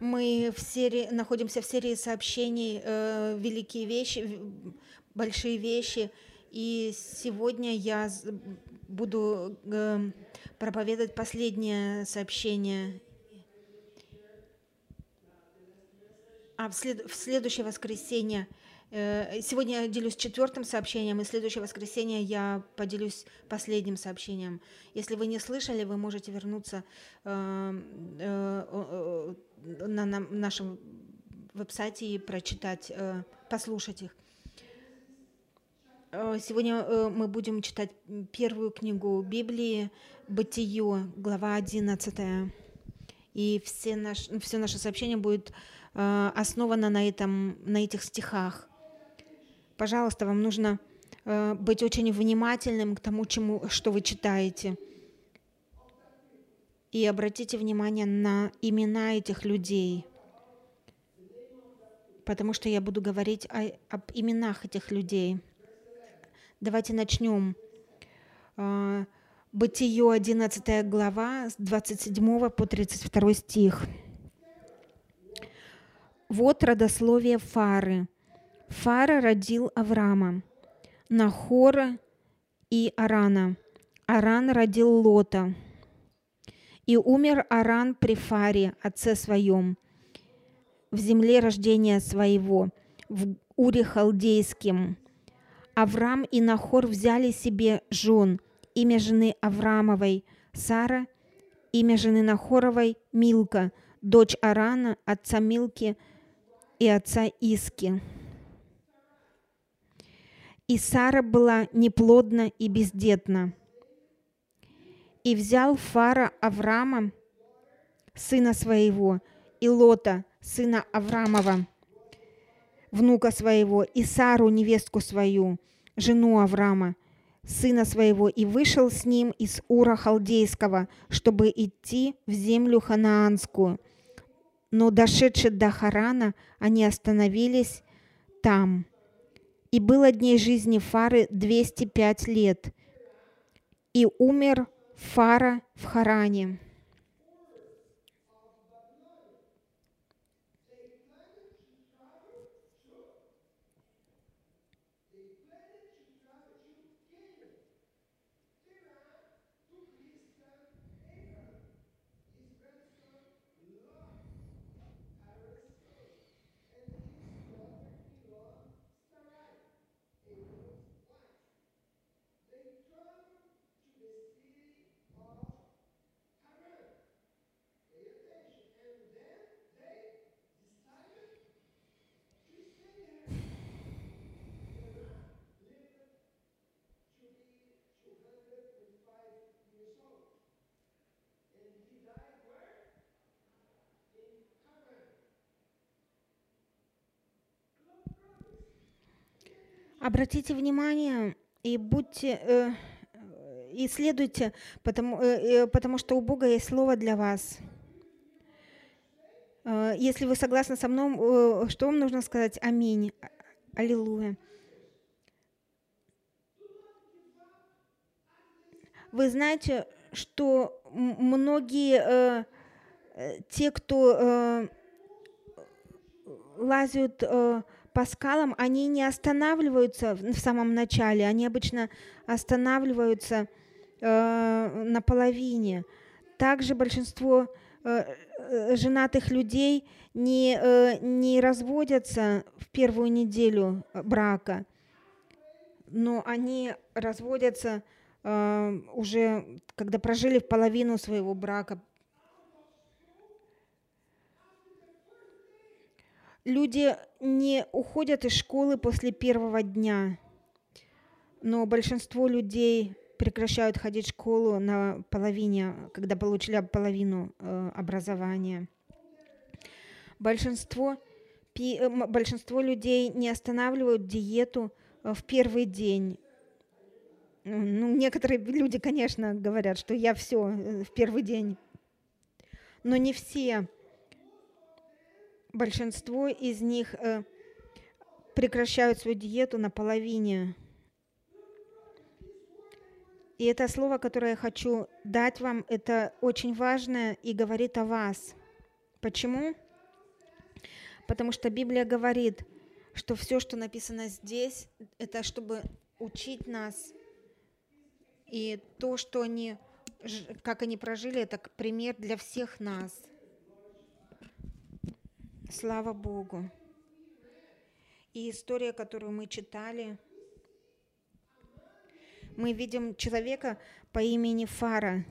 Мы в серии, находимся в серии сообщений э, «Великие вещи», «Большие вещи». И сегодня я буду э, проповедовать последнее сообщение. А в, след, в следующее воскресенье – сегодня я делюсь четвертым сообщением, и следующее воскресенье я поделюсь последним сообщением. Если вы не слышали, вы можете вернуться э, э, на нашем веб-сайте и прочитать, послушать их. Сегодня мы будем читать первую книгу Библии, Бытие, глава 11. И все, наш, все наше сообщение будет основано на, этом, на этих стихах. Пожалуйста, вам нужно э, быть очень внимательным к тому, чему, что вы читаете. И обратите внимание на имена этих людей, потому что я буду говорить о, об именах этих людей. Давайте начнем. Э, Бытие 11 глава с 27 по 32 стих. Вот родословие Фары – Фара родил Авраама, Нахора и Арана. Аран родил Лота. И умер Аран при Фаре, отце своем, в земле рождения своего, в Уре Халдейским. Авраам и Нахор взяли себе жен, имя жены Авраамовой – Сара, имя жены Нахоровой – Милка, дочь Арана, отца Милки и отца Иски. И Сара была неплодна и бездетна. И взял Фара Авраама, сына своего, и Лота, сына Авраамова, внука своего, и Сару, невестку свою, жену Авраама, сына своего, и вышел с ним из Ура Халдейского, чтобы идти в землю ханаанскую. Но дошедшие до Харана, они остановились там. И было дней жизни Фары 205 лет. И умер Фара в Харане. Обратите внимание и будьте э, исследуйте, потому, э, э, потому что у Бога есть слово для вас. Э, если вы согласны со мной, э, что вам нужно сказать? Аминь. Аллилуйя. Вы знаете, что многие э, э, те, кто э, лазят э, по скалам, они не останавливаются в самом начале, они обычно останавливаются э, на половине. Также большинство э, э, женатых людей не, э, не разводятся в первую неделю брака, но они разводятся э, уже, когда прожили половину своего брака, Люди не уходят из школы после первого дня, но большинство людей прекращают ходить в школу на половине, когда получили половину э, образования. Большинство, пи, э, большинство людей не останавливают диету э, в первый день. Ну, некоторые люди, конечно, говорят, что я все э, в первый день, но не все большинство из них э, прекращают свою диету на половине. И это слово, которое я хочу дать вам, это очень важное и говорит о вас. Почему? Потому что Библия говорит, что все, что написано здесь, это чтобы учить нас. И то, что они, как они прожили, это пример для всех нас. Слава Богу. И история, которую мы читали, мы видим человека по имени Фара.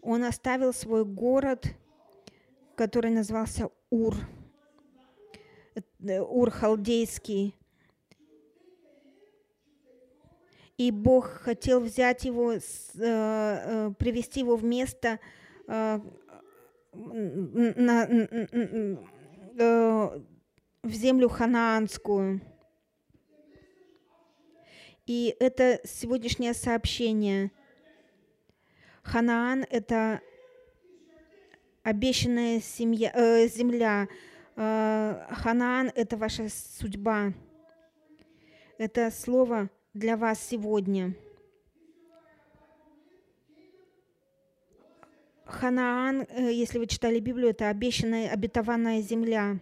Он оставил свой город, который назывался Ур, э, Ур халдейский. И Бог хотел взять его, э, э, привести его в место на, в землю ханаанскую. И это сегодняшнее сообщение. Ханаан – это обещанная семья, э, земля. Э, Ханаан – это ваша судьба. Это слово для вас сегодня. Ханаан, э, если вы читали Библию, это обещанная, обетованная земля.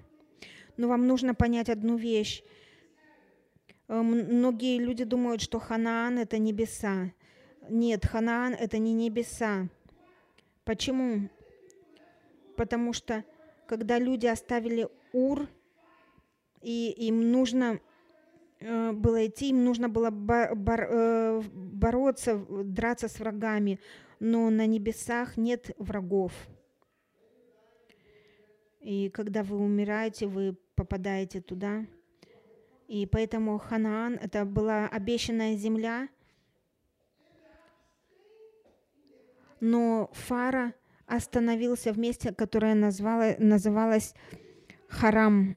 Но вам нужно понять одну вещь. Э, многие люди думают, что Ханаан – это небеса. Нет, Ханаан – это не небеса. Почему? Потому что когда люди оставили Ур, и им нужно э, было идти, им нужно было бороться, драться с врагами, но на небесах нет врагов. И когда вы умираете, вы попадаете туда – и поэтому Ханаан – это была обещанная земля, но Фара остановился в месте, которое назвало, называлось Харам.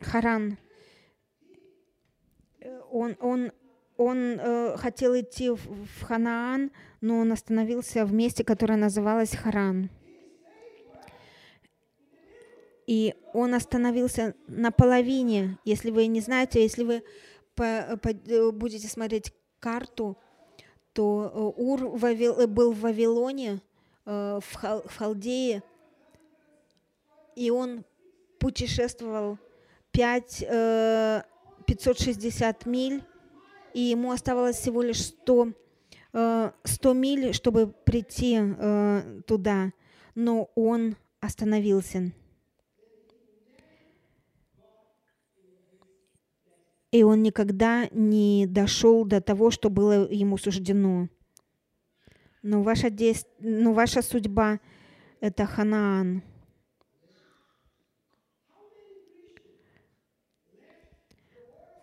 Харан. Он, он, он э, хотел идти в, в Ханаан, но он остановился в месте, которое называлось Харан и он остановился на половине. Если вы не знаете, если вы по, по, будете смотреть карту, то э, Ур Вавил, был в Вавилоне, э, в, Хал, в Халдее, и он путешествовал 5, 560 э, миль, и ему оставалось всего лишь 100, 100 миль, чтобы прийти туда, но он остановился. и он никогда не дошел до того, что было ему суждено. Но ваша, действ... Но ваша судьба — это Ханаан.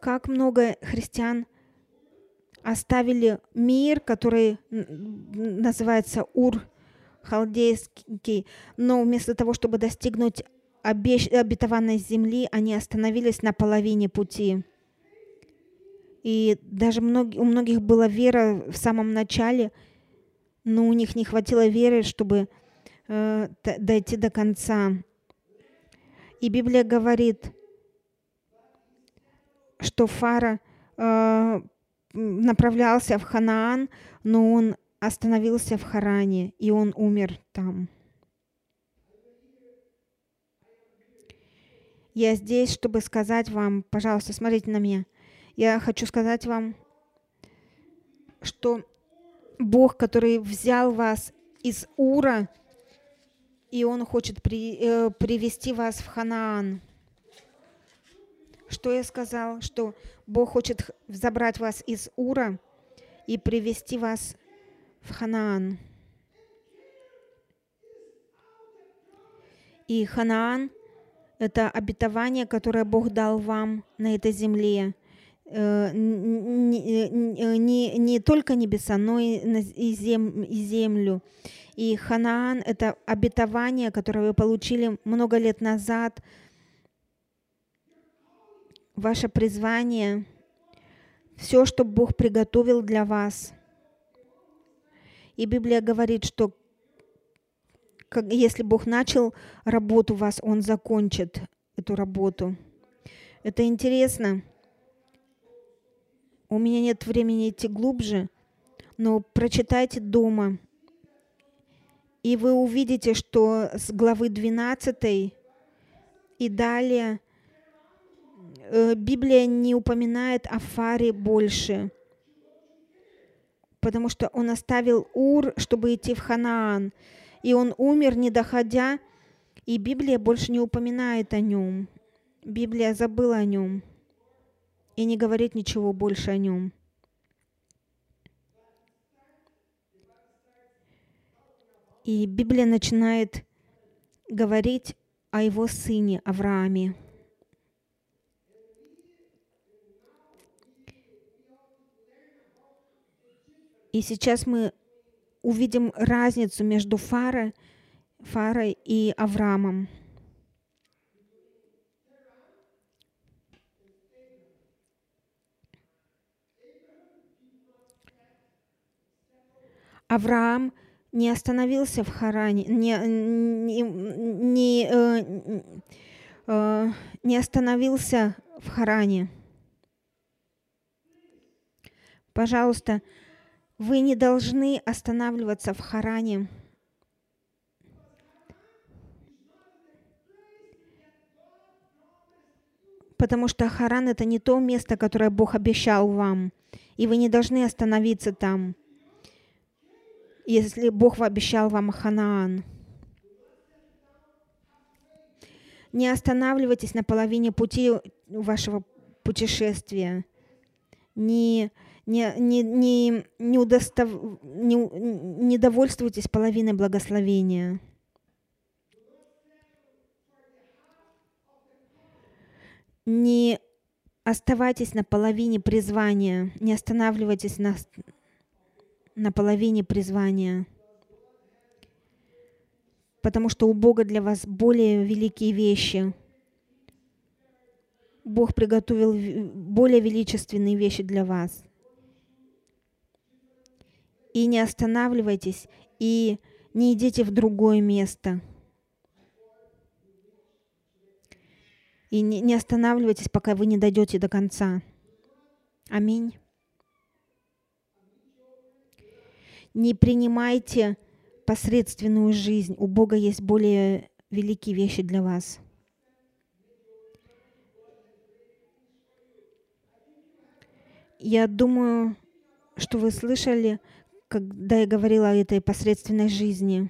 Как много христиан оставили мир, который называется Ур, халдейский, но вместо того, чтобы достигнуть обещ... обетованной земли, они остановились на половине пути. И даже у многих была вера в самом начале, но у них не хватило веры, чтобы э, дойти до конца. И Библия говорит, что Фара э, направлялся в Ханаан, но он остановился в Харане, и он умер там. Я здесь, чтобы сказать вам, пожалуйста, смотрите на меня. Я хочу сказать вам, что Бог, который взял вас из Ура, и Он хочет при, э, привести вас в Ханаан. Что я сказал? Что Бог хочет забрать вас из Ура и привести вас в Ханаан. И Ханаан – это обетование, которое Бог дал вам на этой земле – Э, не, не, не только небеса, но и, зем, и землю. И Ханаан — это обетование, которое вы получили много лет назад. Ваше призвание, все, что Бог приготовил для вас. И Библия говорит, что если Бог начал работу у вас, Он закончит эту работу. Это интересно. У меня нет времени идти глубже, но прочитайте дома И вы увидите, что с главы 12 и далее Библия не упоминает о Фаре больше, потому что он оставил Ур, чтобы идти в Ханаан, и он умер, не доходя, и Библия больше не упоминает о нем. Библия забыла о нем и не говорит ничего больше о нем. И Библия начинает говорить о его сыне Аврааме. И сейчас мы увидим разницу между Фарой, Фарой и Авраамом. Авраам – не остановился в Харане, не, не, не, э, э, не остановился в Харане. Пожалуйста, вы не должны останавливаться в Харане. Потому что Харан это не то место, которое Бог обещал вам, и вы не должны остановиться там если Бог обещал вам Ханаан. Не останавливайтесь на половине пути вашего путешествия. Не, не, не, не, не, удостав, не, не довольствуйтесь половиной благословения. Не оставайтесь на половине призвания, не останавливайтесь на, на половине призвания. Потому что у Бога для вас более великие вещи. Бог приготовил более величественные вещи для вас. И не останавливайтесь, и не идите в другое место. И не, останавливайтесь, пока вы не дойдете до конца. Аминь. Не принимайте посредственную жизнь. У Бога есть более великие вещи для вас. Я думаю, что вы слышали, когда я говорила о этой посредственной жизни.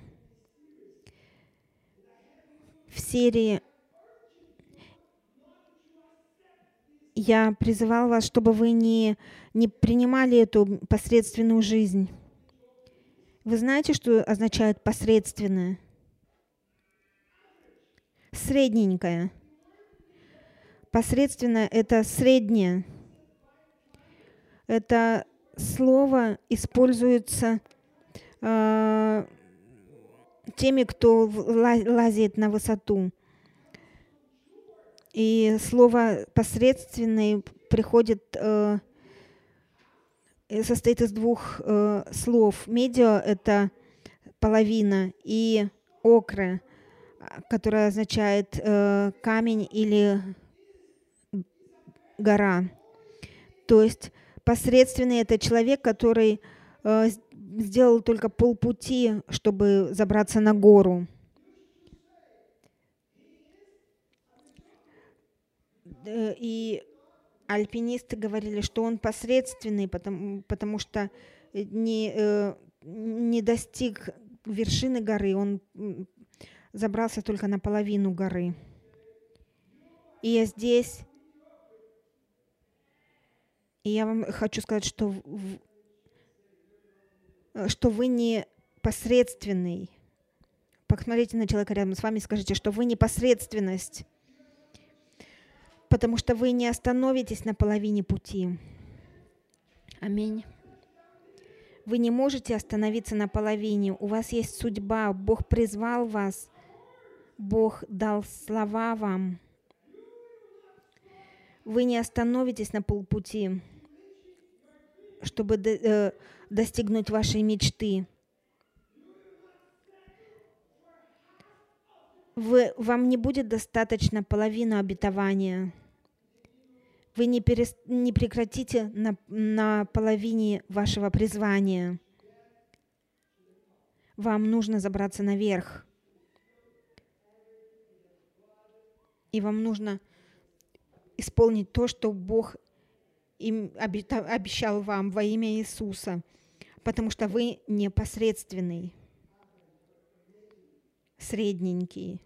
В серии я призывал вас, чтобы вы не, не принимали эту посредственную жизнь. Вы знаете, что означает посредственное? Средненькое. Посредственное – это среднее. Это слово используется э, теми, кто лазит на высоту. И слово посредственный приходит э, Э, состоит из двух э, слов. Медиа – это половина, и окра, которая означает э, камень или гора. То есть посредственный – это человек, который э, сделал только полпути, чтобы забраться на гору. И альпинисты говорили, что он посредственный, потому, потому что э, не, э, не достиг вершины горы, он забрался только на половину горы. И я здесь, и я вам хочу сказать, что, э, что вы не посредственный. Посмотрите на человека рядом с вами и скажите, что вы не посредственность потому что вы не остановитесь на половине пути. Аминь. Вы не можете остановиться на половине. У вас есть судьба. Бог призвал вас. Бог дал слова вам. Вы не остановитесь на полпути, чтобы э, достигнуть вашей мечты. вы, вам не будет достаточно половину обетования. Вы не, перес, не прекратите на, на половине вашего призвания. вам нужно забраться наверх. И вам нужно исполнить то, что Бог им обещал вам во имя Иисуса, потому что вы непосредственный, средненький.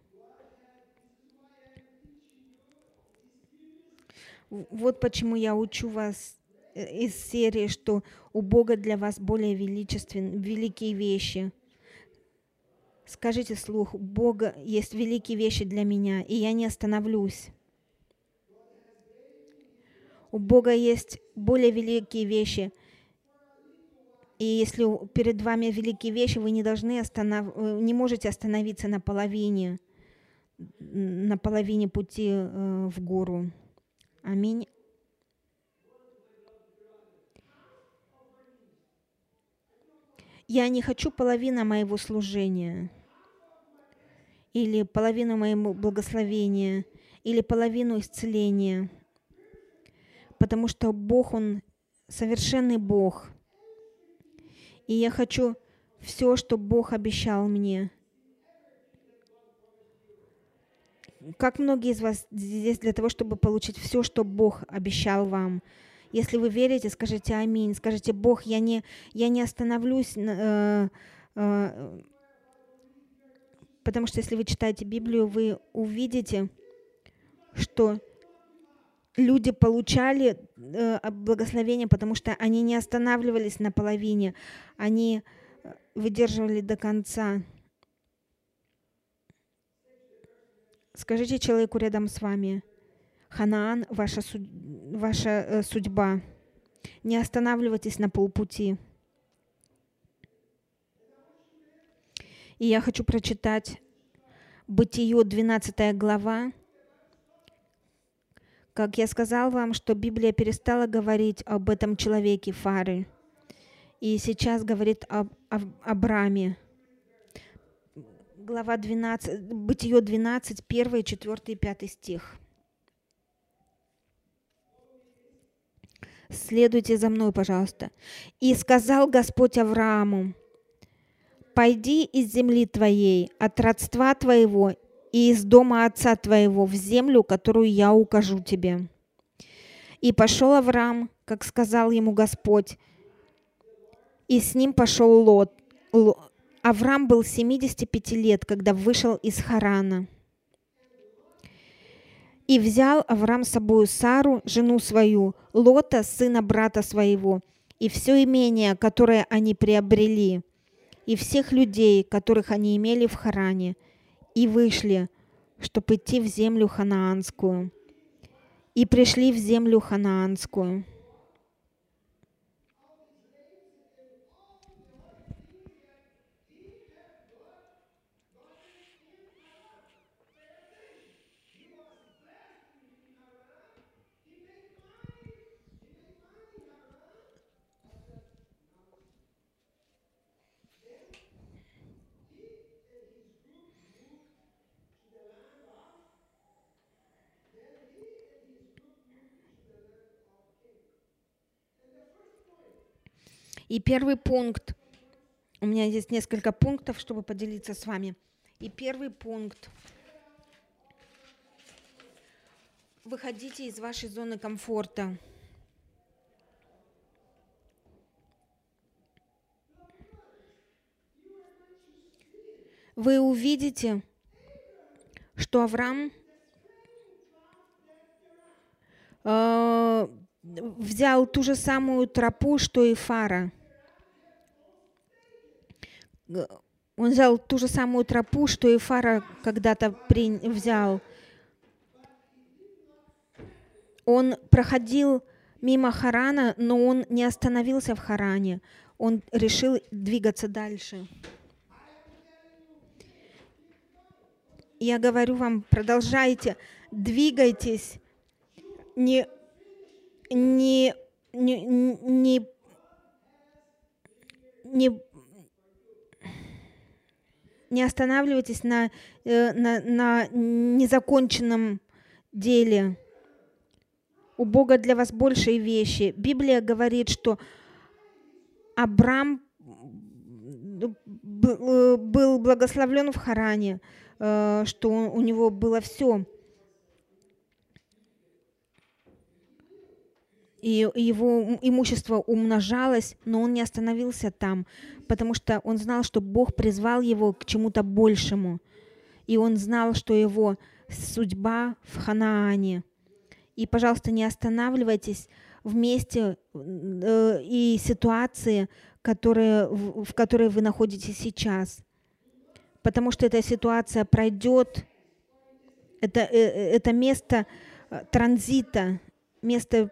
Вот почему я учу вас э, из серии, что у Бога для вас более величественные, великие вещи. Скажите слух, Бога есть великие вещи для меня, и я не остановлюсь. У Бога есть более великие вещи. И если перед вами великие вещи, вы не должны останов... Э, не можете остановиться на половине, на половине пути э, в гору. Аминь. Я не хочу половина моего служения, или половину моего благословения, или половину исцеления, потому что Бог, Он совершенный Бог. И я хочу все, что Бог обещал мне – как многие из вас здесь для того, чтобы получить все, что Бог обещал вам? Если вы верите, скажите аминь. Скажите, Бог, я не, я не остановлюсь, э, э, потому что если вы читаете Библию, вы увидите, что люди получали э, благословение, потому что они не останавливались на половине, они э, выдерживали до конца. Скажите человеку рядом с вами, Ханаан, ваша, суд... ваша э, судьба. Не останавливайтесь на полпути. И я хочу прочитать Бытие 12 глава. Как я сказал вам, что Библия перестала говорить об этом человеке Фары. И сейчас говорит об, об Абраме глава 12, Бытие 12, 1, 4, 5 стих. Следуйте за мной, пожалуйста. «И сказал Господь Аврааму, «Пойди из земли твоей, от родства твоего и из дома отца твоего в землю, которую я укажу тебе». И пошел Авраам, как сказал ему Господь, и с ним пошел Лот, Авраам был 75 лет, когда вышел из Харана. И взял Авраам с собой Сару, жену свою, Лота, сына брата своего, и все имение, которое они приобрели, и всех людей, которых они имели в Харане, и вышли, чтобы идти в землю ханаанскую. И пришли в землю ханаанскую. И первый пункт, у меня есть несколько пунктов, чтобы поделиться с вами. И первый пункт. Выходите из вашей зоны комфорта. Вы увидите, что Авраам э, взял ту же самую тропу, что и Фара – он взял ту же самую тропу, что и Фара когда-то при... взял. Он проходил мимо Харана, но он не остановился в Харане. Он решил двигаться дальше. Я говорю вам, продолжайте, двигайтесь, не, не, не, не, не не останавливайтесь на, э, на, на незаконченном деле. У Бога для вас большие вещи. Библия говорит, что Абрам э, был благословлен в Харане, э, что у него было все. И его имущество умножалось, но он не остановился там, потому что он знал, что Бог призвал его к чему-то большему. И он знал, что его судьба в Ханаане. И, пожалуйста, не останавливайтесь в месте э, и ситуации, которые, в, в которой вы находитесь сейчас. Потому что эта ситуация пройдет, это, э, э, это место э, транзита, место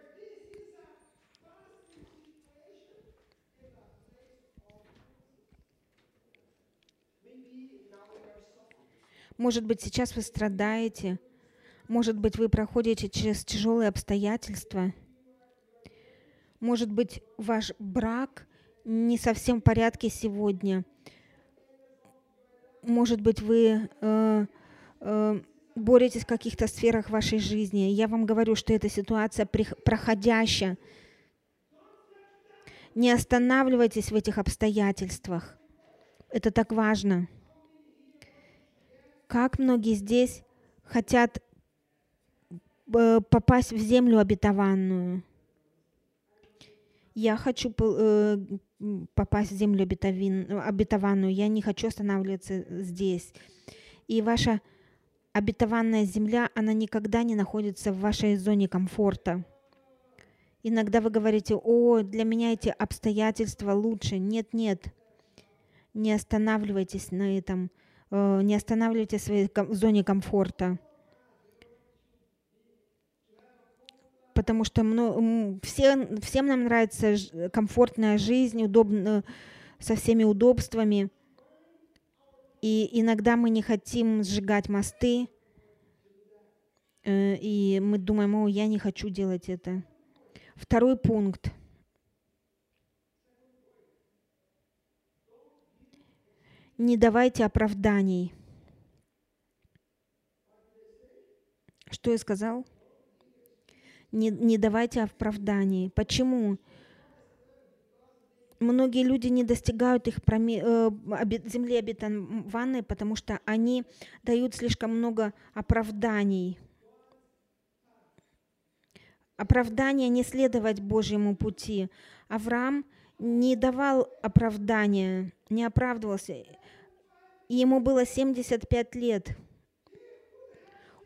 Может быть, сейчас вы страдаете. Может быть, вы проходите через тяжелые обстоятельства. Может быть, ваш брак не совсем в порядке сегодня. Может быть, вы э, э, боретесь в каких-то сферах вашей жизни. Я вам говорю, что эта ситуация проходящая. Не останавливайтесь в этих обстоятельствах. Это так важно. Как многие здесь хотят э, попасть в землю обетованную. Я хочу э, попасть в землю обетованную. Я не хочу останавливаться здесь. И ваша обетованная земля, она никогда не находится в вашей зоне комфорта. Иногда вы говорите, о, для меня эти обстоятельства лучше. Нет, нет. Не останавливайтесь на этом. Э, не останавливайте в своей зоне комфорта. Потому что все, всем нам нравится комфортная жизнь, удобно, со всеми удобствами. И иногда мы не хотим сжигать мосты, э, и мы думаем, о, я не хочу делать это. Второй пункт. Не давайте оправданий. Что я сказал? Не, не давайте оправданий. Почему? Многие люди не достигают их проме, э, земли обетованной, потому что они дают слишком много оправданий. Оправдание не следовать Божьему пути. Авраам не давал оправдания, не оправдывался и ему было 75 лет.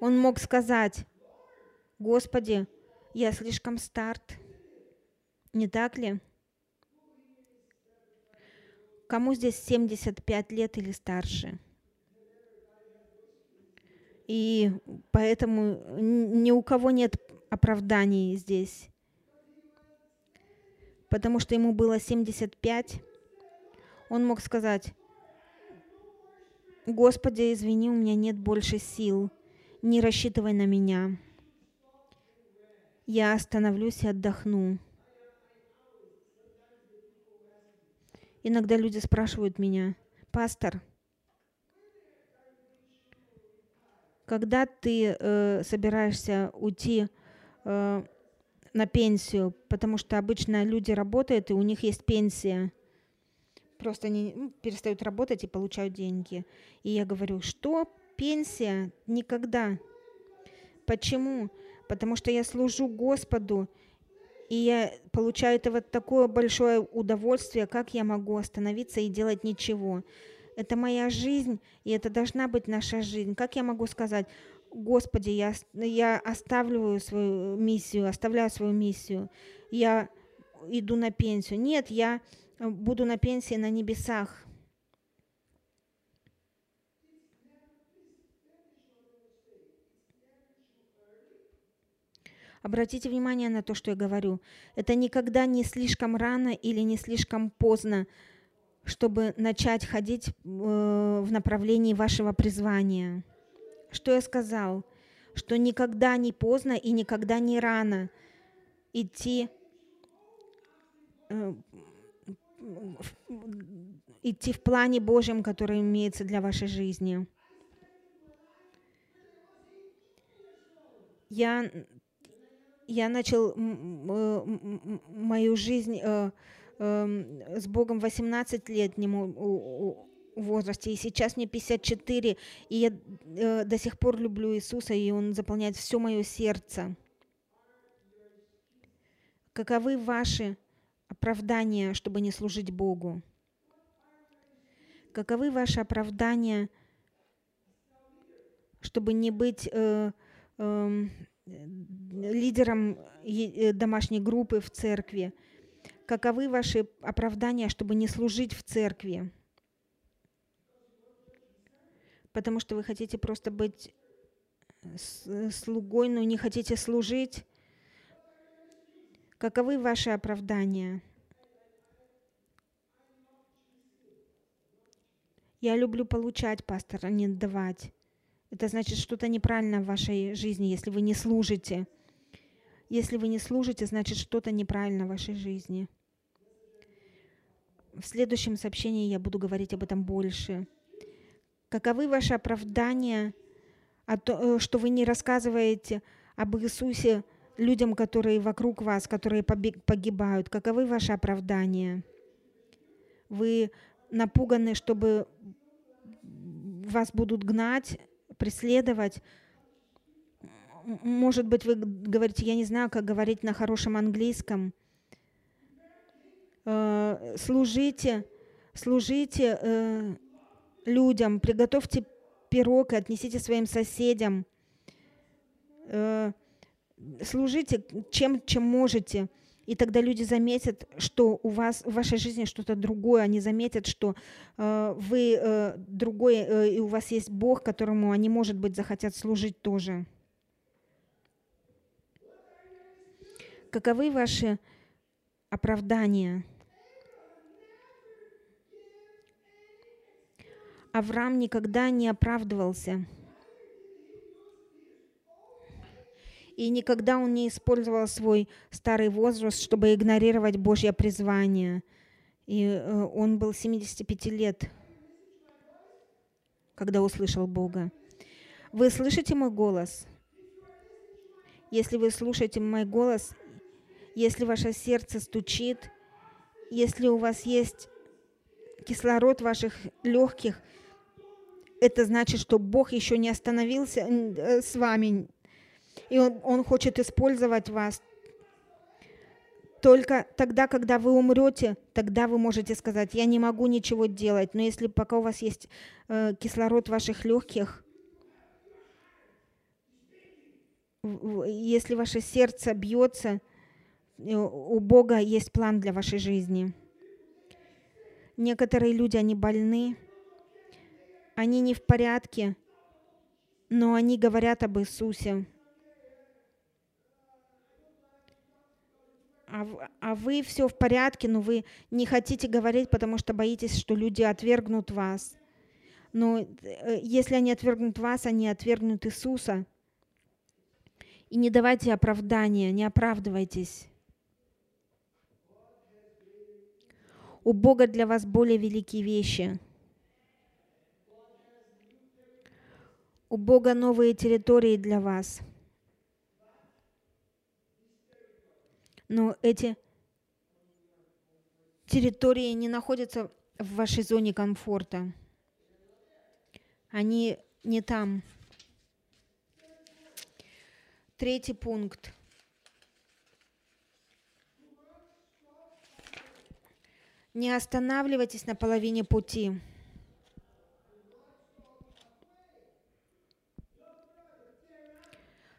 Он мог сказать, Господи, я слишком старт. Не так ли? Кому здесь 75 лет или старше? И поэтому ни у кого нет оправданий здесь. Потому что ему было 75, он мог сказать, Господи, извини, у меня нет больше сил. Не рассчитывай на меня. Я остановлюсь и отдохну. Иногда люди спрашивают меня, пастор, когда ты э, собираешься уйти э, на пенсию, потому что обычно люди работают и у них есть пенсия просто они перестают работать и получают деньги. И я говорю, что пенсия? Никогда. Почему? Потому что я служу Господу, и я получаю это вот такое большое удовольствие, как я могу остановиться и делать ничего. Это моя жизнь, и это должна быть наша жизнь. Как я могу сказать, Господи, я, я оставляю свою миссию, оставляю свою миссию, я иду на пенсию. Нет, я буду на пенсии на небесах. Обратите внимание на то, что я говорю. Это никогда не слишком рано или не слишком поздно, чтобы начать ходить э, в направлении вашего призвания. Что я сказал? Что никогда не поздно и никогда не рано идти э, идти в плане Божьем, который имеется для вашей жизни. Я, я начал мою жизнь э, э, с Богом 18 лет. возрасте. И сейчас мне 54, и я э, до сих пор люблю Иисуса, и Он заполняет все мое сердце. Каковы ваши оправдания, чтобы не служить Богу? Каковы ваши оправдания, чтобы не быть э, э, лидером э, домашней группы в церкви? Каковы ваши оправдания, чтобы не служить в церкви? Потому что вы хотите просто быть слугой, но не хотите служить? Каковы ваши оправдания? Я люблю получать, пастор, а не давать. Это значит что-то неправильно в вашей жизни, если вы не служите. Если вы не служите, значит что-то неправильно в вашей жизни. В следующем сообщении я буду говорить об этом больше. Каковы ваши оправдания, э, что вы не рассказываете об Иисусе людям, которые вокруг вас, которые погибают? Каковы ваши оправдания? Вы напуганы, чтобы вас будут гнать, преследовать. Может быть, вы говорите, я не знаю, как говорить на хорошем английском. Э, служите, служите э, людям, приготовьте пирог и отнесите своим соседям. Э, служите чем, чем можете. И тогда люди заметят, что у вас в вашей жизни что-то другое. Они заметят, что э, вы э, другой, э, и у вас есть Бог, которому они, может быть, захотят служить тоже. Каковы ваши оправдания? Авраам никогда не оправдывался. И никогда он не использовал свой старый возраст, чтобы игнорировать Божье призвание. И э, он был 75 лет, когда услышал Бога. Вы слышите мой голос? Если вы слушаете мой голос, если ваше сердце стучит, если у вас есть кислород в ваших легких, это значит, что Бог еще не остановился э, с вами, и он, он хочет использовать вас. Только тогда, когда вы умрете, тогда вы можете сказать, я не могу ничего делать. Но если пока у вас есть э, кислород в ваших легких, если ваше сердце бьется, э, у Бога есть план для вашей жизни. Некоторые люди, они больны, они не в порядке, но они говорят об Иисусе. А, а вы все в порядке, но вы не хотите говорить, потому что боитесь, что люди отвергнут вас. Но э, если они отвергнут вас, они отвергнут Иисуса. И не давайте оправдания, не оправдывайтесь. У Бога для вас более великие вещи. У Бога новые территории для вас – но эти территории не находятся в вашей зоне комфорта. Они не там. Третий пункт. Не останавливайтесь на половине пути.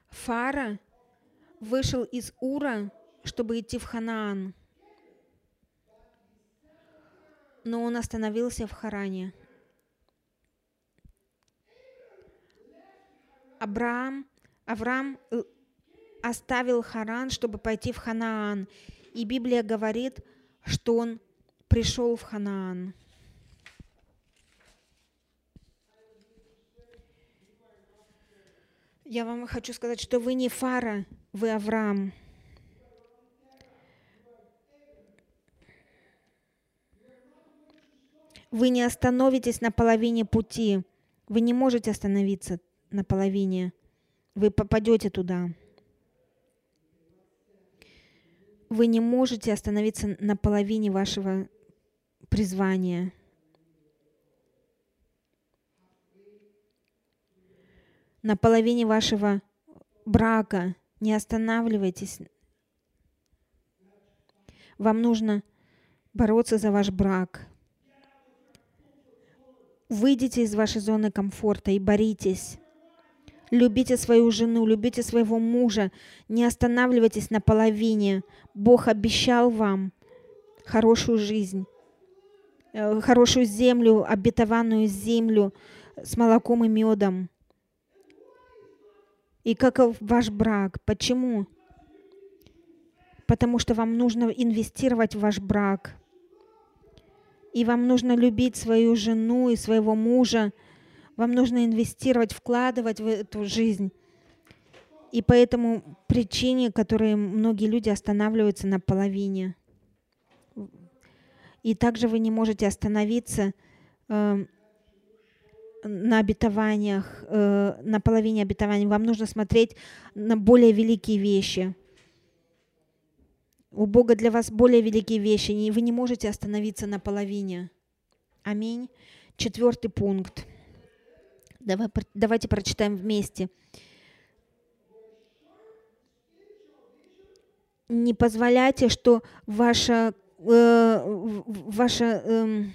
Фара вышел из Ура чтобы идти в Ханаан. Но он остановился в Харане. Абрам, Авраам э, оставил Харан, чтобы пойти в Ханаан. И Библия говорит, что он пришел в Ханаан. Я вам хочу сказать, что вы не Фара, вы Авраам. Вы не остановитесь на половине пути. Вы не можете остановиться на половине. Вы попадете туда. Вы не можете остановиться на половине вашего призвания. На половине вашего брака. Не останавливайтесь. Вам нужно бороться за ваш брак. Выйдите из вашей зоны комфорта и боритесь. Любите свою жену, любите своего мужа. Не останавливайтесь на половине. Бог обещал вам хорошую жизнь, э, хорошую землю, обетованную землю с молоком и медом. И каков ваш брак? Почему? Потому что вам нужно инвестировать в ваш брак. И вам нужно любить свою жену и своего мужа. Вам нужно инвестировать, вкладывать в эту жизнь. И по этому причине, которые многие люди останавливаются на половине. И также вы не можете остановиться э, на обетованиях, э, на половине обетований. Вам нужно смотреть на более великие вещи. У Бога для вас более великие вещи, и вы не можете остановиться на половине. Аминь. Четвертый пункт. Давай, давайте прочитаем вместе. Не позволяйте, что ваша, э, ваша э,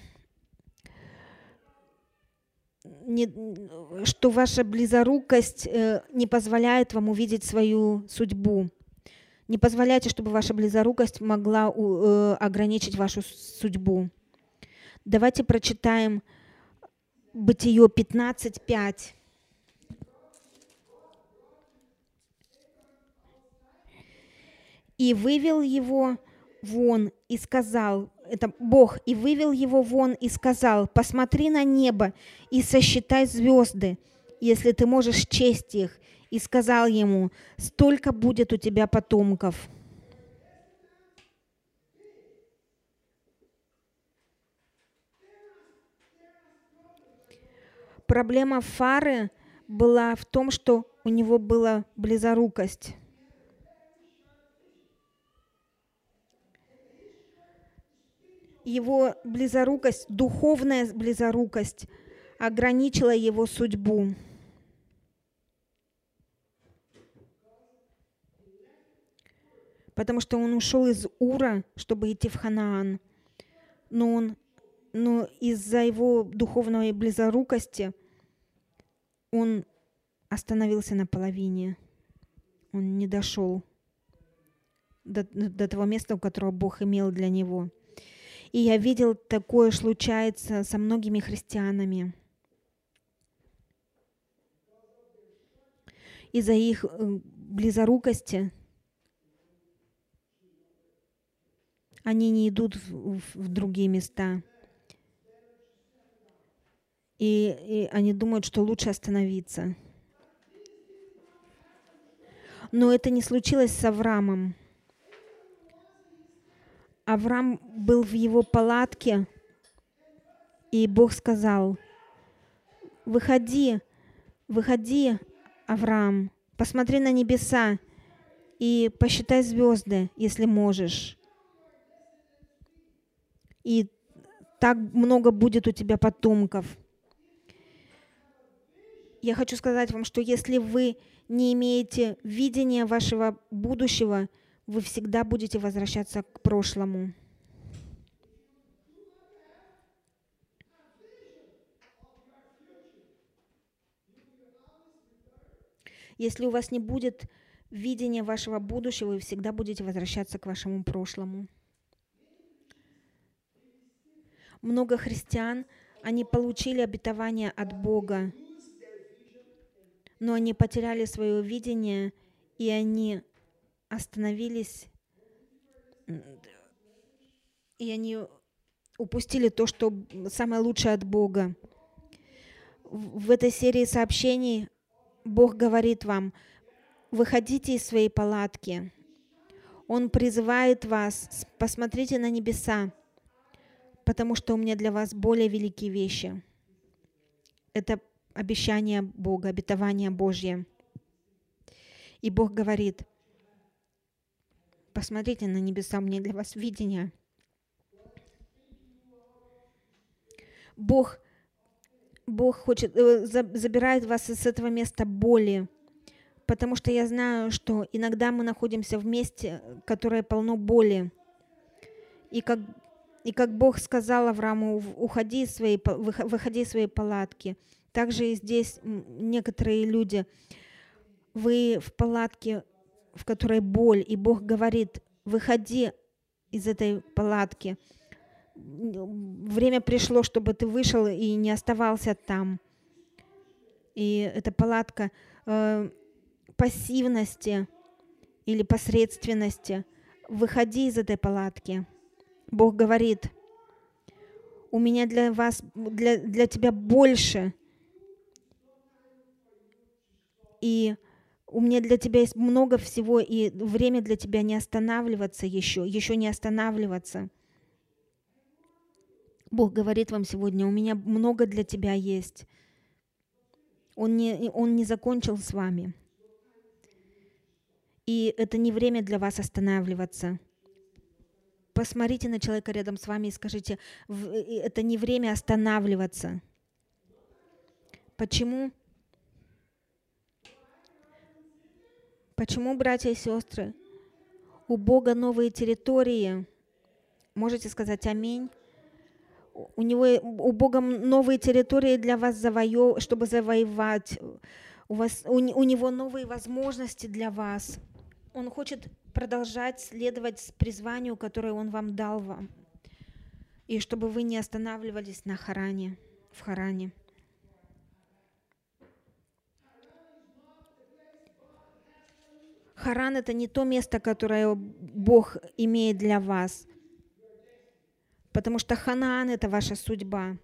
не, что ваша близорукость э, не позволяет вам увидеть свою судьбу. Не позволяйте, чтобы ваша близорукость могла э, ограничить вашу судьбу. Давайте прочитаем Бытие 15.5. И вывел его вон и сказал, это Бог, и вывел его вон и сказал, посмотри на небо и сосчитай звезды, если ты можешь честь их, и сказал ему, столько будет у тебя потомков. Проблема Фары была в том, что у него была близорукость. Его близорукость, духовная близорукость ограничила его судьбу. Потому что он ушел из Ура, чтобы идти в Ханаан. Но он, но из-за его духовной близорукости он остановился на половине. Он не дошел до, до того места, которого Бог имел для него. И я видел, такое случается со многими христианами. Из-за их э, близорукости они не идут в, в, в другие места. И, и они думают, что лучше остановиться. Но это не случилось с Авраамом. Авраам был в его палатке, и Бог сказал, выходи, выходи, Авраам, посмотри на небеса и посчитай звезды, если можешь и так много будет у тебя потомков. Я хочу сказать вам, что если вы не имеете видения вашего будущего, вы всегда будете возвращаться к прошлому. Если у вас не будет видения вашего будущего, вы всегда будете возвращаться к вашему прошлому много христиан, они получили обетование от Бога, но они потеряли свое видение, и они остановились, и они упустили то, что самое лучшее от Бога. В этой серии сообщений Бог говорит вам, выходите из своей палатки. Он призывает вас, посмотрите на небеса, потому что у меня для вас более великие вещи. Это обещание Бога, обетование Божье. И Бог говорит, посмотрите на небеса, у меня для вас видение. Бог Бог хочет, э, забирает вас из этого места боли, потому что я знаю, что иногда мы находимся в месте, которое полно боли. И как, и как Бог сказал Аврааму, уходи из своей, выходи из своей палатки. Также и здесь некоторые люди, вы в палатке, в которой боль, и Бог говорит, выходи из этой палатки время пришло, чтобы ты вышел и не оставался там. И эта палатка э, пассивности или посредственности. Выходи из этой палатки. Бог говорит, у меня для вас, для, для тебя больше. И у меня для тебя есть много всего, и время для тебя не останавливаться еще, еще не останавливаться. Бог говорит вам сегодня, у меня много для тебя есть. Он не, он не закончил с вами. И это не время для вас останавливаться. Посмотрите на человека рядом с вами и скажите, это не время останавливаться. Почему? Почему, братья и сестры, у Бога новые территории? Можете сказать аминь? у него, у Бога новые территории для вас, завоев, чтобы завоевать. У, вас, у, у него новые возможности для вас. Он хочет продолжать следовать призванию, которое Он вам дал вам. И чтобы вы не останавливались на Харане, в Харане. Харан – это не то место, которое Бог имеет для вас – потому что Ханаан – это ваша судьба.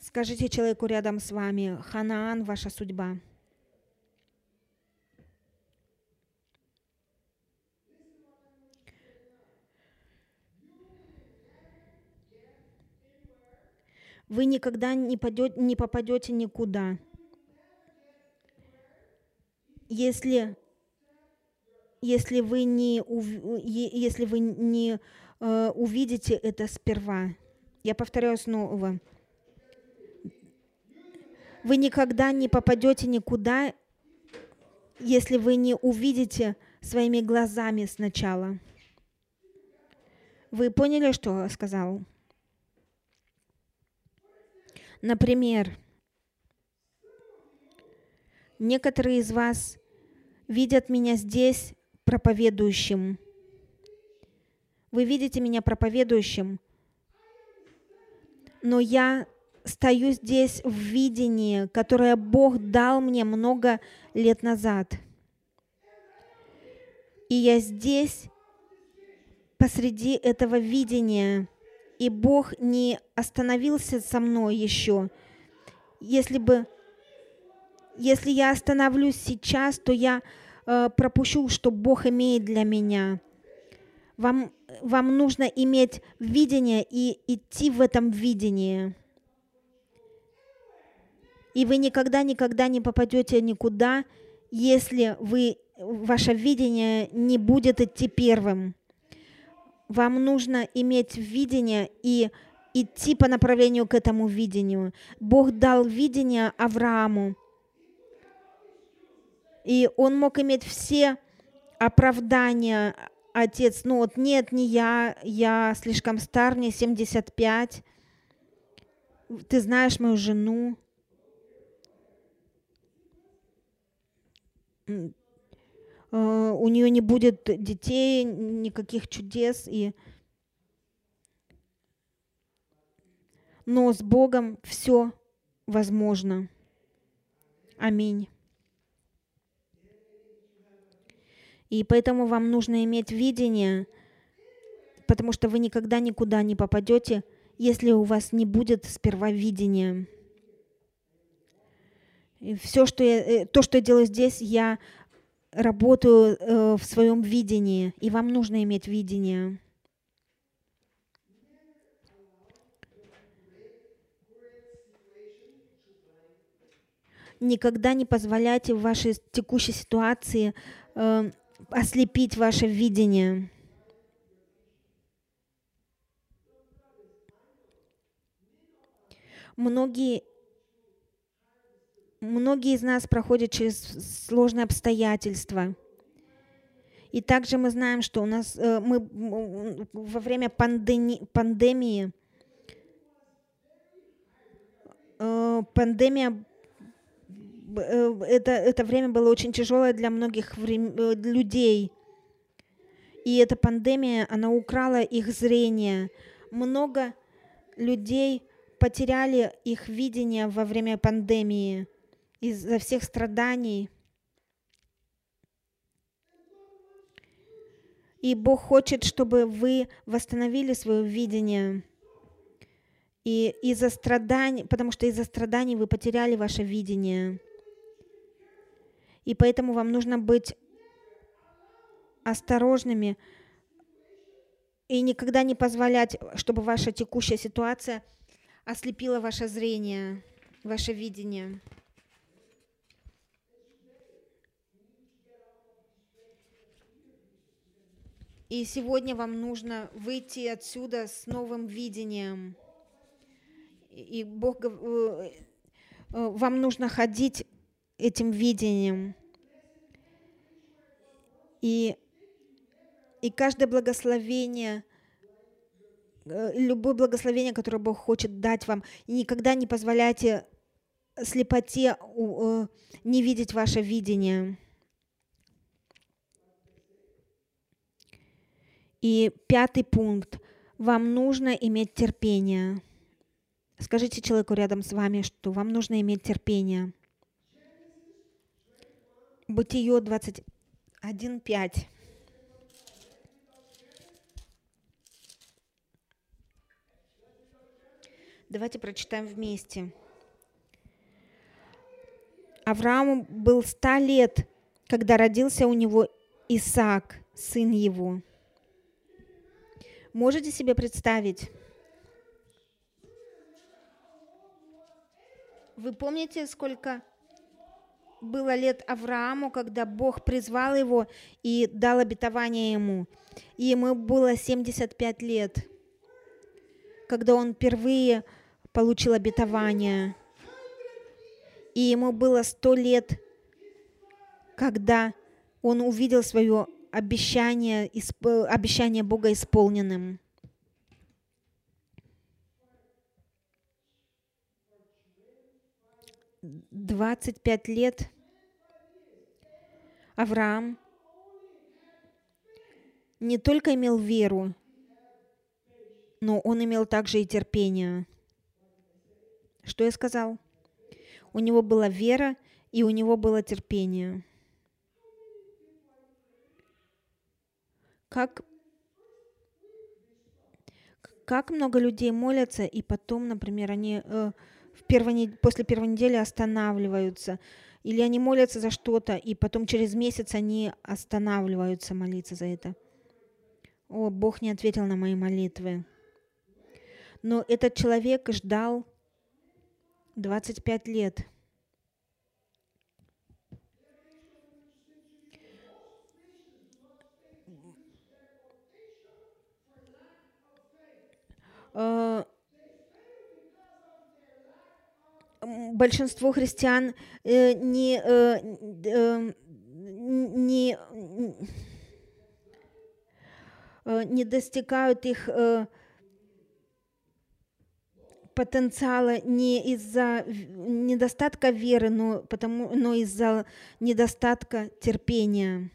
Скажите человеку рядом с вами, Ханаан – ваша судьба. Вы никогда не, пойдете, не попадете никуда. Если, если вы не, если вы не э, увидите это сперва. Я повторяю снова. Вы никогда не попадете никуда, если вы не увидите своими глазами сначала. Вы поняли, что сказал? Например, некоторые из вас видят меня здесь проповедующим – вы видите меня проповедующим, но я стою здесь в видении, которое Бог дал мне много лет назад. И я здесь посреди этого видения, и Бог не остановился со мной еще. Если бы, если я остановлюсь сейчас, то я э, пропущу, что Бог имеет для меня. Вам вам нужно иметь видение и идти в этом видении. И вы никогда-никогда не попадете никуда, если вы, ваше видение не будет идти первым. Вам нужно иметь видение и идти по направлению к этому видению. Бог дал видение Аврааму. И он мог иметь все оправдания отец, ну вот нет, не я, я слишком стар, мне 75, ты знаешь мою жену. Э, у нее не будет детей, никаких чудес. И... Но с Богом все возможно. Аминь. И поэтому вам нужно иметь видение, потому что вы никогда никуда не попадете, если у вас не будет сперва видения. И все, что я, э, то, что я делаю здесь, я работаю э, в своем видении, и вам нужно иметь видение. Никогда не позволяйте в вашей текущей ситуации э, ослепить ваше видение. Многие Многие из нас проходят через сложные обстоятельства. И также мы знаем, что у нас э, мы во время пандеми, пандемии э, пандемия э, это, это время было очень тяжелое для многих врем, людей. И эта пандемия, она украла их зрение. Много людей потеряли их видение во время пандемии из-за всех страданий. И Бог хочет, чтобы вы восстановили свое видение. И из-за страданий, потому что из-за страданий вы потеряли ваше видение. И поэтому вам нужно быть осторожными и никогда не позволять, чтобы ваша текущая ситуация ослепила ваше зрение, ваше видение. И сегодня вам нужно выйти отсюда с новым видением. И Бог, э, э, вам нужно ходить этим видением. И, и каждое благословение, э, любое благословение, которое Бог хочет дать вам, никогда не позволяйте слепоте не видеть ваше видение. И пятый пункт. Вам нужно иметь терпение. Скажите человеку рядом с вами, что вам нужно иметь терпение. Бытие 21.5. Давайте прочитаем вместе. Аврааму был ста лет, когда родился у него Исаак, сын его. Можете себе представить? Вы помните, сколько было лет Аврааму, когда Бог призвал его и дал обетование ему? И ему было 75 лет, когда он впервые получил обетование. И ему было 100 лет, когда он увидел свое обещание, обещание Бога исполненным. Двадцать пять лет Авраам не только имел веру, но он имел также и терпение. Что я сказал? У него была вера, и у него было терпение. Как как много людей молятся, и потом, например, они э, в первой, после первой недели останавливаются, или они молятся за что-то, и потом через месяц они останавливаются молиться за это. О, Бог не ответил на мои молитвы. Но этот человек ждал 25 лет. Большинство христиан э, не, э, не, не достигают их потенциала не из-за недостатка веры, но, потому, но из-за недостатка терпения.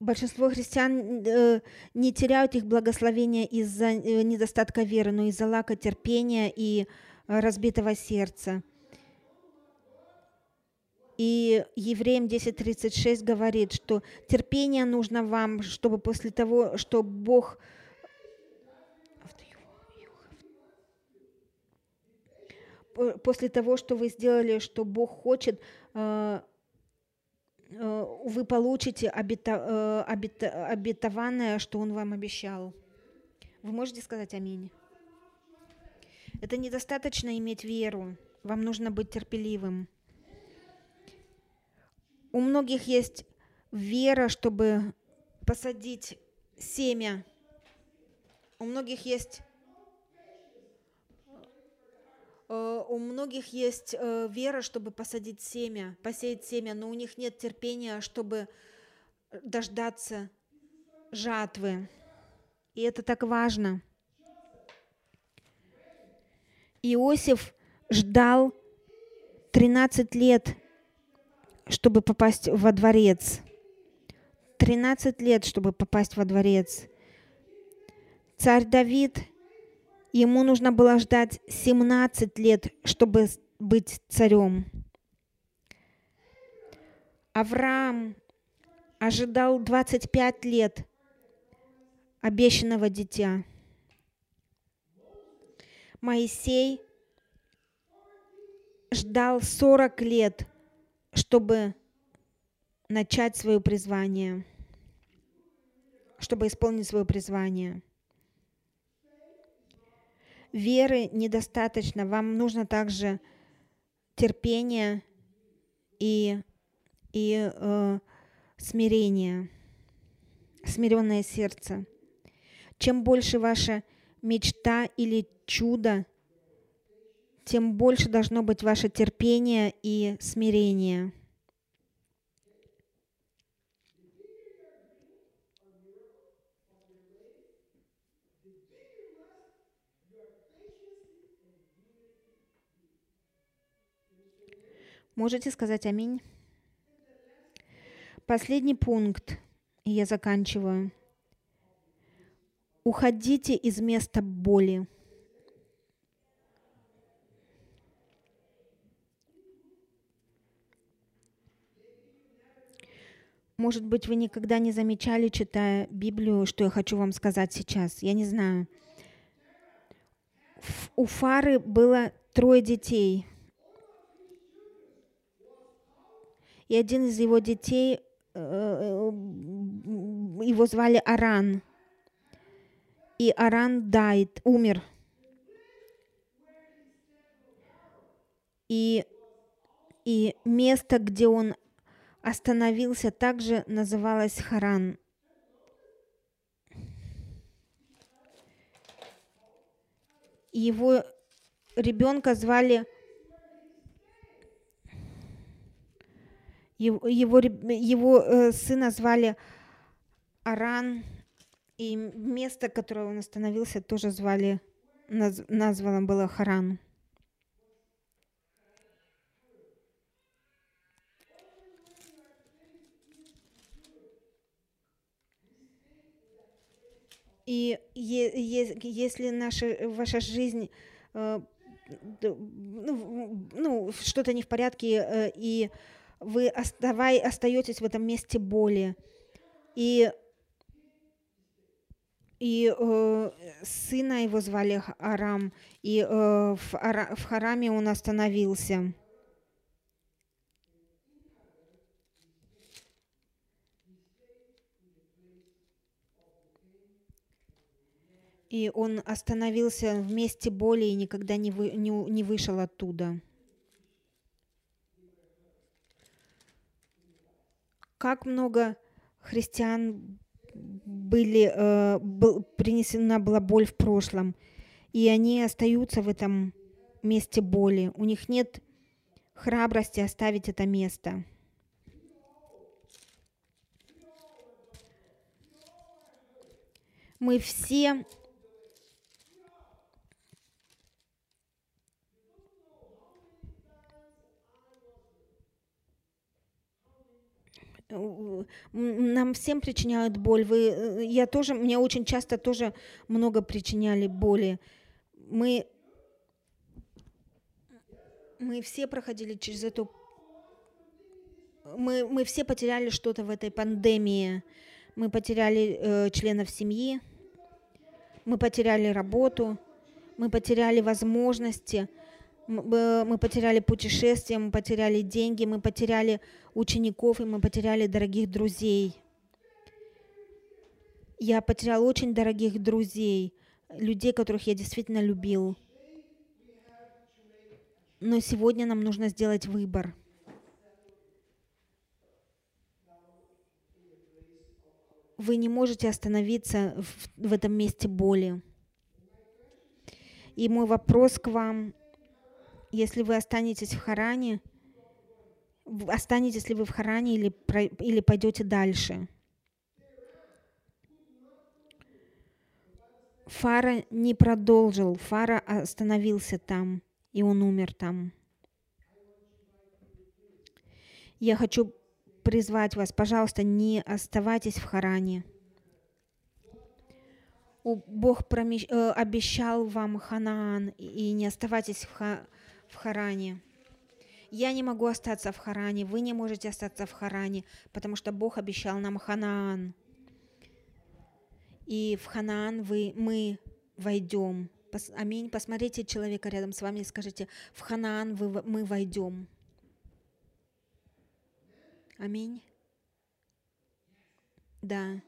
Большинство христиан э, не теряют их благословения из-за э, недостатка веры, но из-за лака терпения и э, разбитого сердца. И Евреям 10.36 говорит, что терпение нужно вам, чтобы после того, что Бог после того, что вы сделали, что Бог хочет, Э, вы получите обета, э, обета, обетованное, что Он вам обещал. Вы можете сказать аминь? Это недостаточно иметь веру. Вам нужно быть терпеливым. У многих есть вера, чтобы посадить семя. У многих есть Э, у многих есть э, вера, чтобы посадить семя, посеять семя, но у них нет терпения, чтобы дождаться жатвы. И это так важно. Иосиф ждал 13 лет, чтобы попасть во дворец. 13 лет, чтобы попасть во дворец. Царь Давид, ему нужно было ждать 17 лет, чтобы быть царем. Авраам ожидал 25 лет обещанного дитя. Моисей ждал 40 лет, чтобы начать свое призвание, чтобы исполнить свое призвание. Веры недостаточно, вам нужно также терпение и, и э, смирение, смиренное сердце. Чем больше ваша мечта или чудо, тем больше должно быть ваше терпение и смирение. Можете сказать аминь? Последний пункт, и я заканчиваю. Уходите из места боли. Может быть, вы никогда не замечали, читая Библию, что я хочу вам сказать сейчас. Я не знаю. У Фары было трое детей. И один из его детей, э, э, его звали Аран. И Аран died, умер. И, и место, где он остановился, также называлось Харан. Его ребенка звали его, его, его э, сына звали Аран, и место, которое он остановился, тоже звали, наз, названо было Харан. И если наша, ваша жизнь э, ну, ну, что-то не в порядке, э, и вы оставай, остаетесь в этом месте боли, и, и э, сына его звали Арам, и э, в, Ара, в Хараме он остановился. И он остановился в месте боли и никогда не, вы, не, не вышел оттуда. Как много христиан были, э, был, принесена была боль в прошлом, и они остаются в этом месте боли. У них нет храбрости оставить это место. Мы все нам всем причиняют боль. Вы, э, я тоже, мне очень часто тоже много причиняли боли. Мы, мы все проходили через эту... Мы, мы все потеряли что-то в этой пандемии. Мы потеряли э, членов семьи, мы потеряли работу, мы потеряли возможности, мы потеряли путешествия, мы потеряли деньги, мы потеряли учеников, и мы потеряли дорогих друзей. Я потерял очень дорогих друзей, людей, которых я действительно любил. Но сегодня нам нужно сделать выбор. Вы не можете остановиться в, в этом месте боли. И мой вопрос к вам если вы останетесь в Харане, останетесь ли вы в Харане или, или пойдете дальше. Фара не продолжил, Фара остановился там, и он умер там. Я хочу призвать вас, пожалуйста, не оставайтесь в Харане. Бог промещ... Э, обещал вам Ханаан, и не оставайтесь в, Ха... в Харане. Я не могу остаться в Харане, вы не можете остаться в Харане, потому что Бог обещал нам Ханаан. И в Ханаан вы, мы войдем. Пос, аминь. Посмотрите человека рядом с вами и скажите, в Ханаан вы, мы войдем. Аминь. Да.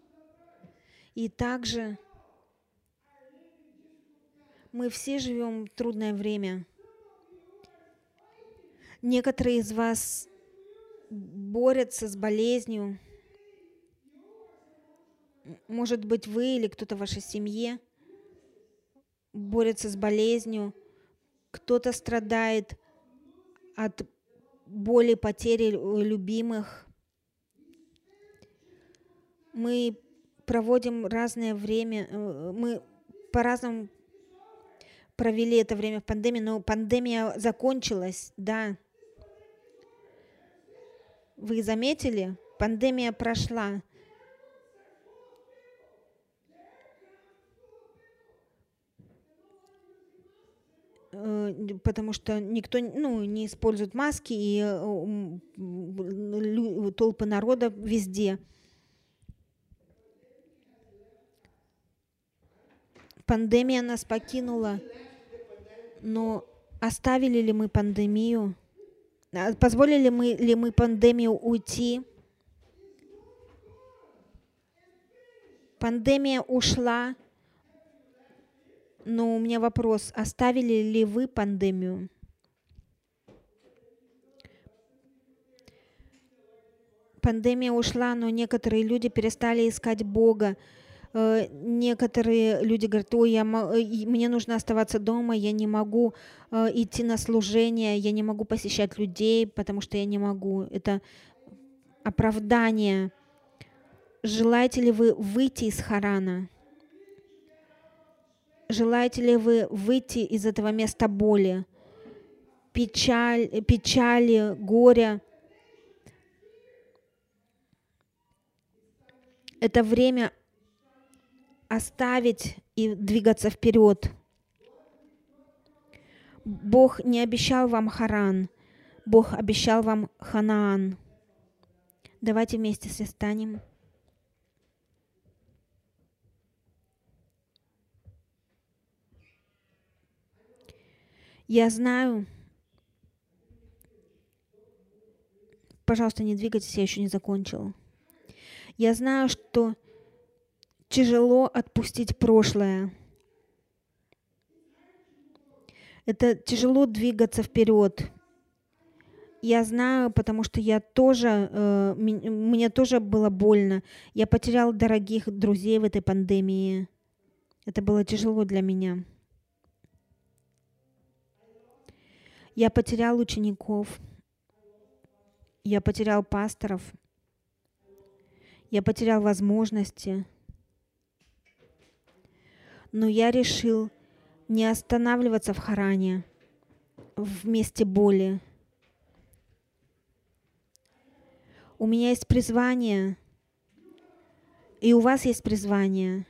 И также мы все живем в трудное время. Некоторые из вас борются с болезнью. Может быть, вы или кто-то в вашей семье борется с болезнью. Кто-то страдает от боли потери любимых. Мы проводим разное время, э, мы по-разному провели это время в пандемии, но пандемия закончилась, да. Вы заметили? Пандемия прошла. Э, потому что никто ну, не использует маски и э, толпы народа везде. Пандемия нас покинула. Но оставили ли мы пандемию? А, позволили мы, ли мы пандемию уйти? Пандемия ушла, но у меня вопрос, оставили ли вы пандемию? Пандемия ушла, но некоторые люди перестали искать Бога, некоторые люди говорят, ой, я, э, мне нужно оставаться дома, я не могу э, идти на служение, я не могу посещать людей, потому что я не могу. Это оправдание. Желаете ли вы выйти из Харана? Желаете ли вы выйти из этого места боли, печаль, печали, горя? Это время оставить и двигаться вперед. Бог не обещал вам Харан, Бог обещал вам Ханаан. Давайте вместе все. Я знаю, пожалуйста, не двигайтесь, я еще не закончила. Я знаю, что тяжело отпустить прошлое. Это тяжело двигаться вперед. Я знаю, потому что я тоже, э, мне тоже было больно. Я потерял дорогих друзей в этой пандемии. Это было тяжело для меня. Я потерял учеников. Я потерял пасторов. Я потерял возможности но я решил не останавливаться в Харане, в месте боли. У меня есть призвание, и у вас есть призвание.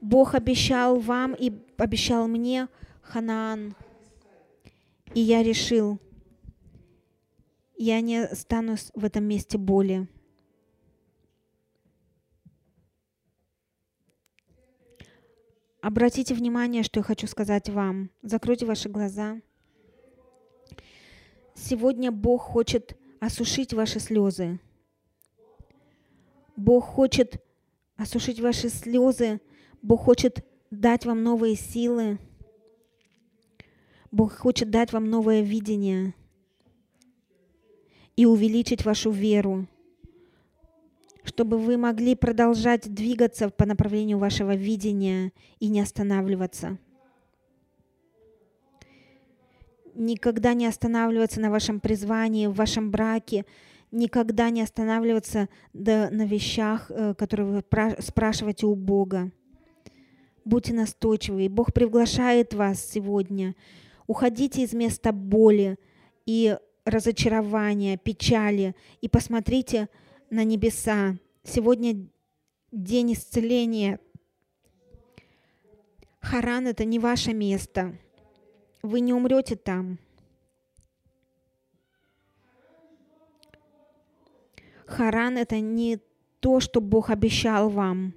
Бог обещал вам и обещал мне Ханаан. И я решил, я не останусь в этом месте боли. Обратите внимание, что я хочу сказать вам. Закройте ваши глаза. Сегодня Бог хочет осушить ваши слезы. Бог хочет осушить ваши слезы. Бог хочет дать вам новые силы. Бог хочет дать вам новое видение и увеличить вашу веру чтобы вы могли продолжать двигаться по направлению вашего видения и не останавливаться. никогда не останавливаться на вашем призвании, в вашем браке, никогда не останавливаться на вещах, э, которые вы спрашиваете у Бога. Будьте настойчивы. Бог приглашает вас сегодня. Уходите из места боли и разочарования, печали и посмотрите на небеса. Сегодня день исцеления. Харан – это не ваше место. Вы не умрете там. Харан – это не то, что Бог обещал вам.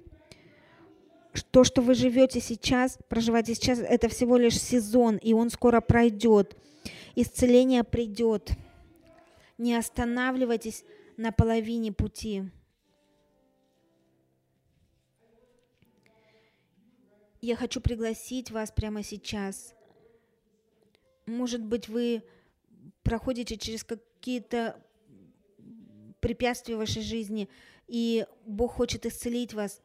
То, что вы живете сейчас, проживаете сейчас, это всего лишь сезон, и он скоро пройдет. Исцеление придет. Не останавливайтесь на половине пути. Я хочу пригласить вас прямо сейчас. Может быть, вы проходите через какие-то препятствия в вашей жизни, и Бог хочет исцелить вас.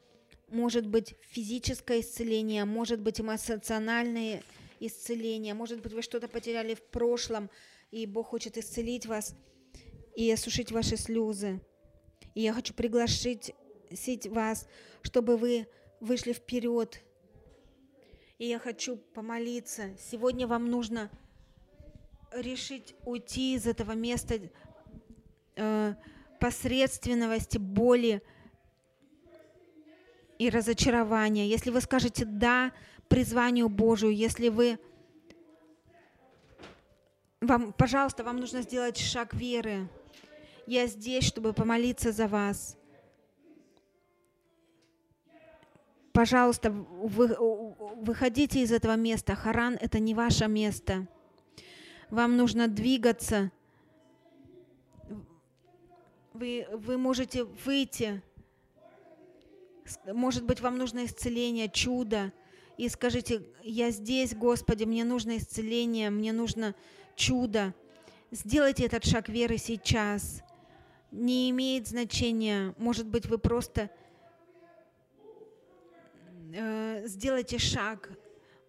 Может быть, физическое исцеление, может быть, эмоциональное исцеление, может быть, вы что-то потеряли в прошлом, и Бог хочет исцелить вас и осушить ваши слезы. И я хочу пригласить вас, чтобы вы вышли вперед и я хочу помолиться. Сегодня вам нужно решить уйти из этого места э, посредственности, боли и разочарования. Если вы скажете «да» призванию Божию, если вы вам, пожалуйста, вам нужно сделать шаг веры. Я здесь, чтобы помолиться за вас. Пожалуйста, вы, выходите из этого места. Харан – это не ваше место. Вам нужно двигаться. Вы, вы можете выйти. Может быть, вам нужно исцеление, чудо. И скажите, я здесь, Господи, мне нужно исцеление, мне нужно чудо. Сделайте этот шаг веры сейчас. Не имеет значения. Может быть, вы просто э, сделайте шаг,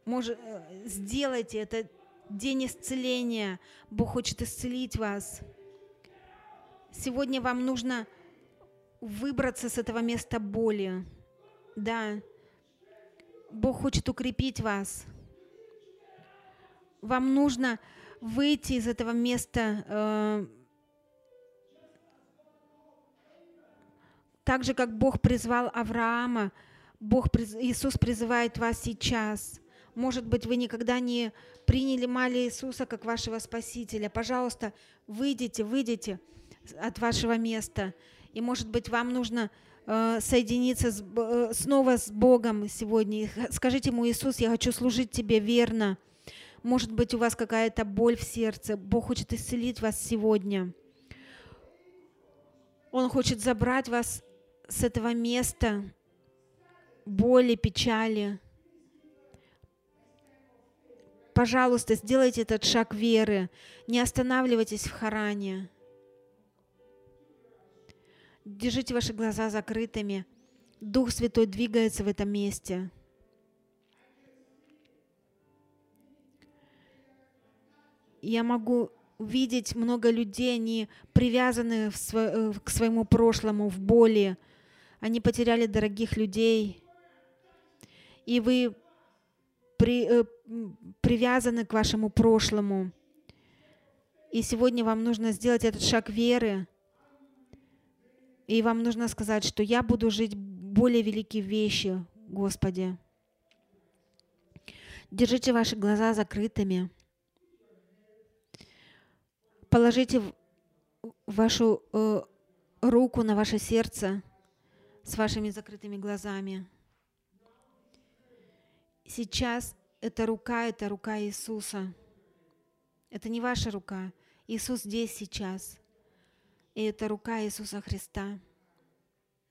может, э, сделайте это день исцеления. Бог хочет исцелить вас. Сегодня вам нужно выбраться с этого места боли. Да. Бог хочет укрепить вас. Вам нужно выйти из этого места э, так же, как Бог призвал Авраама Бог, Иисус призывает вас сейчас. Может быть, вы никогда не приняли Мали Иисуса как вашего Спасителя. Пожалуйста, выйдите, выйдите от вашего места. И, может быть, вам нужно э, соединиться с, э, снова с Богом сегодня. Скажите ему, Иисус, я хочу служить Тебе верно. Может быть, у вас какая-то боль в сердце. Бог хочет исцелить вас сегодня. Он хочет забрать вас с этого места, боли, печали. Пожалуйста, сделайте этот шаг веры. Не останавливайтесь в Харане. Держите ваши глаза закрытыми. Дух Святой двигается в этом месте. Я могу видеть много людей, они привязаны сво- к своему прошлому, в боли. Они потеряли дорогих людей и вы при, э, привязаны к вашему прошлому. И сегодня вам нужно сделать этот шаг веры. И вам нужно сказать, что я буду жить более великие вещи, Господи. Держите ваши глаза закрытыми. Положите вашу э, руку на ваше сердце с вашими закрытыми глазами. Сейчас эта рука, это рука Иисуса. Это не ваша рука. Иисус здесь сейчас. И это рука Иисуса Христа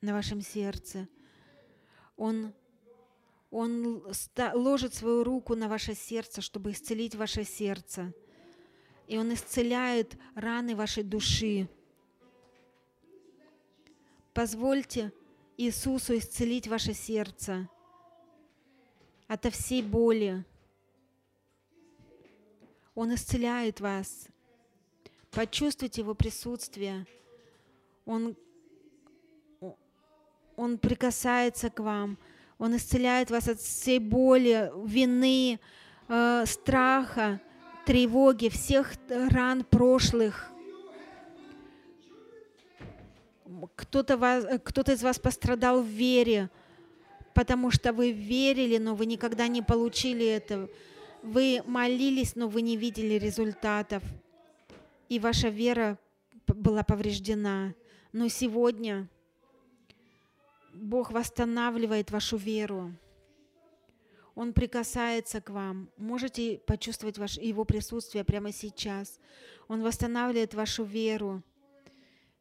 на вашем сердце. Он, он ложит свою руку на ваше сердце, чтобы исцелить ваше сердце. И Он исцеляет раны вашей души. Позвольте Иисусу исцелить ваше сердце ото всей боли. Он исцеляет вас. Почувствуйте Его присутствие. Он, он прикасается к вам. Он исцеляет вас от всей боли, вины, э, страха, тревоги, всех ран прошлых. Кто-то, вас, кто-то из вас пострадал в вере, потому что вы верили, но вы никогда не получили этого. Вы молились, но вы не видели результатов. И ваша вера была повреждена. Но сегодня Бог восстанавливает вашу веру. Он прикасается к вам. Можете почувствовать ваше, Его присутствие прямо сейчас. Он восстанавливает вашу веру.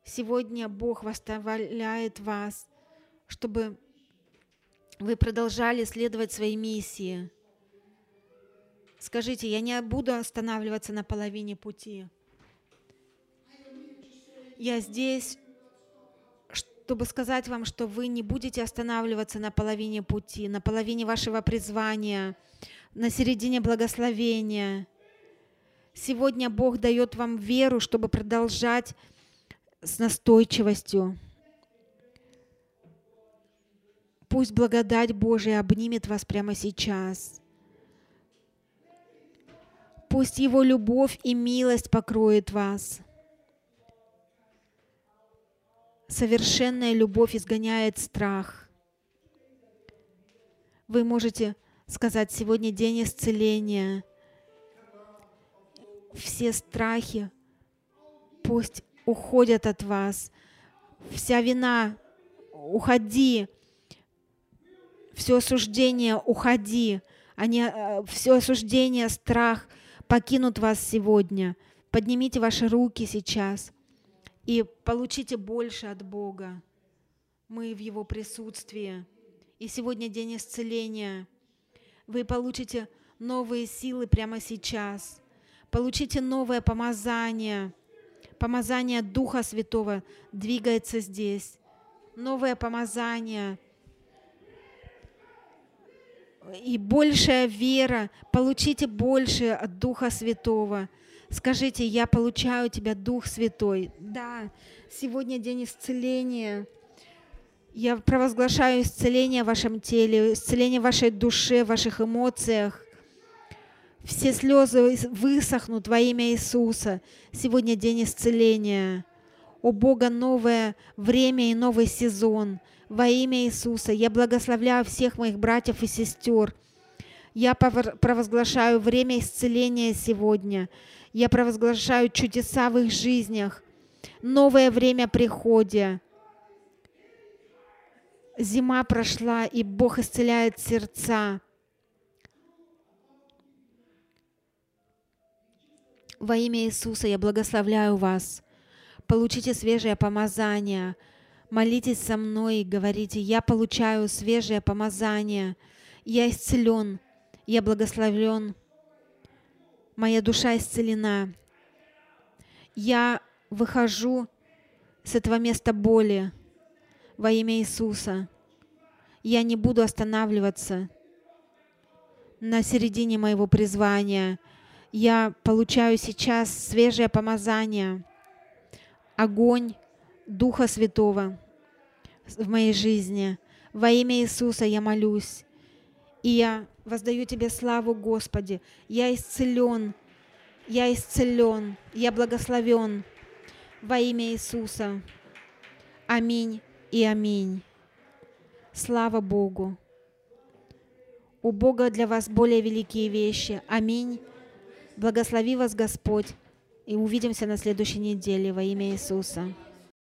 Сегодня Бог восстанавливает вас, чтобы вы продолжали следовать своей миссии. Скажите, я не буду останавливаться на половине пути. Я здесь, чтобы сказать вам, что вы не будете останавливаться на половине пути, на половине вашего призвания, на середине благословения. Сегодня Бог дает вам веру, чтобы продолжать с настойчивостью. Пусть благодать Божия обнимет вас прямо сейчас. Пусть Его любовь и милость покроет вас. Совершенная любовь изгоняет страх. Вы можете сказать, сегодня день исцеления. Все страхи пусть уходят от вас. Вся вина, уходи. Все осуждение, уходи. Они, э, все осуждение, страх – покинут вас сегодня. Поднимите ваши руки сейчас и получите больше от Бога. Мы в Его присутствии. И сегодня день исцеления. Вы получите новые силы прямо сейчас. Получите новое помазание. Помазание Духа Святого двигается здесь. Новое помазание – и большая вера, получите больше от Духа Святого. Скажите, я получаю тебя, Дух Святой. Да, сегодня день исцеления. Я провозглашаю исцеление в вашем теле, исцеление в вашей душе, в ваших эмоциях. Все слезы высохнут во имя Иисуса. Сегодня день исцеления. У Бога новое время и новый сезон – во имя Иисуса я благословляю всех моих братьев и сестер. Я провозглашаю время исцеления сегодня. Я провозглашаю чудеса в их жизнях. Новое время приходя. Зима прошла, и Бог исцеляет сердца. Во имя Иисуса я благословляю вас. Получите свежее помазание – Молитесь со мной и говорите, я получаю свежее помазание, я исцелен, я благословлен, моя душа исцелена. Я выхожу с этого места боли во имя Иисуса. Я не буду останавливаться на середине моего призвания. Я получаю сейчас свежее помазание, огонь Духа Святого в моей жизни. Во имя Иисуса я молюсь. И я воздаю Тебе славу, Господи. Я исцелен. Я исцелен. Я благословен. Во имя Иисуса. Аминь и аминь. Слава Богу. У Бога для вас более великие вещи. Аминь. Благослови вас Господь. И увидимся на следующей неделе во имя Иисуса.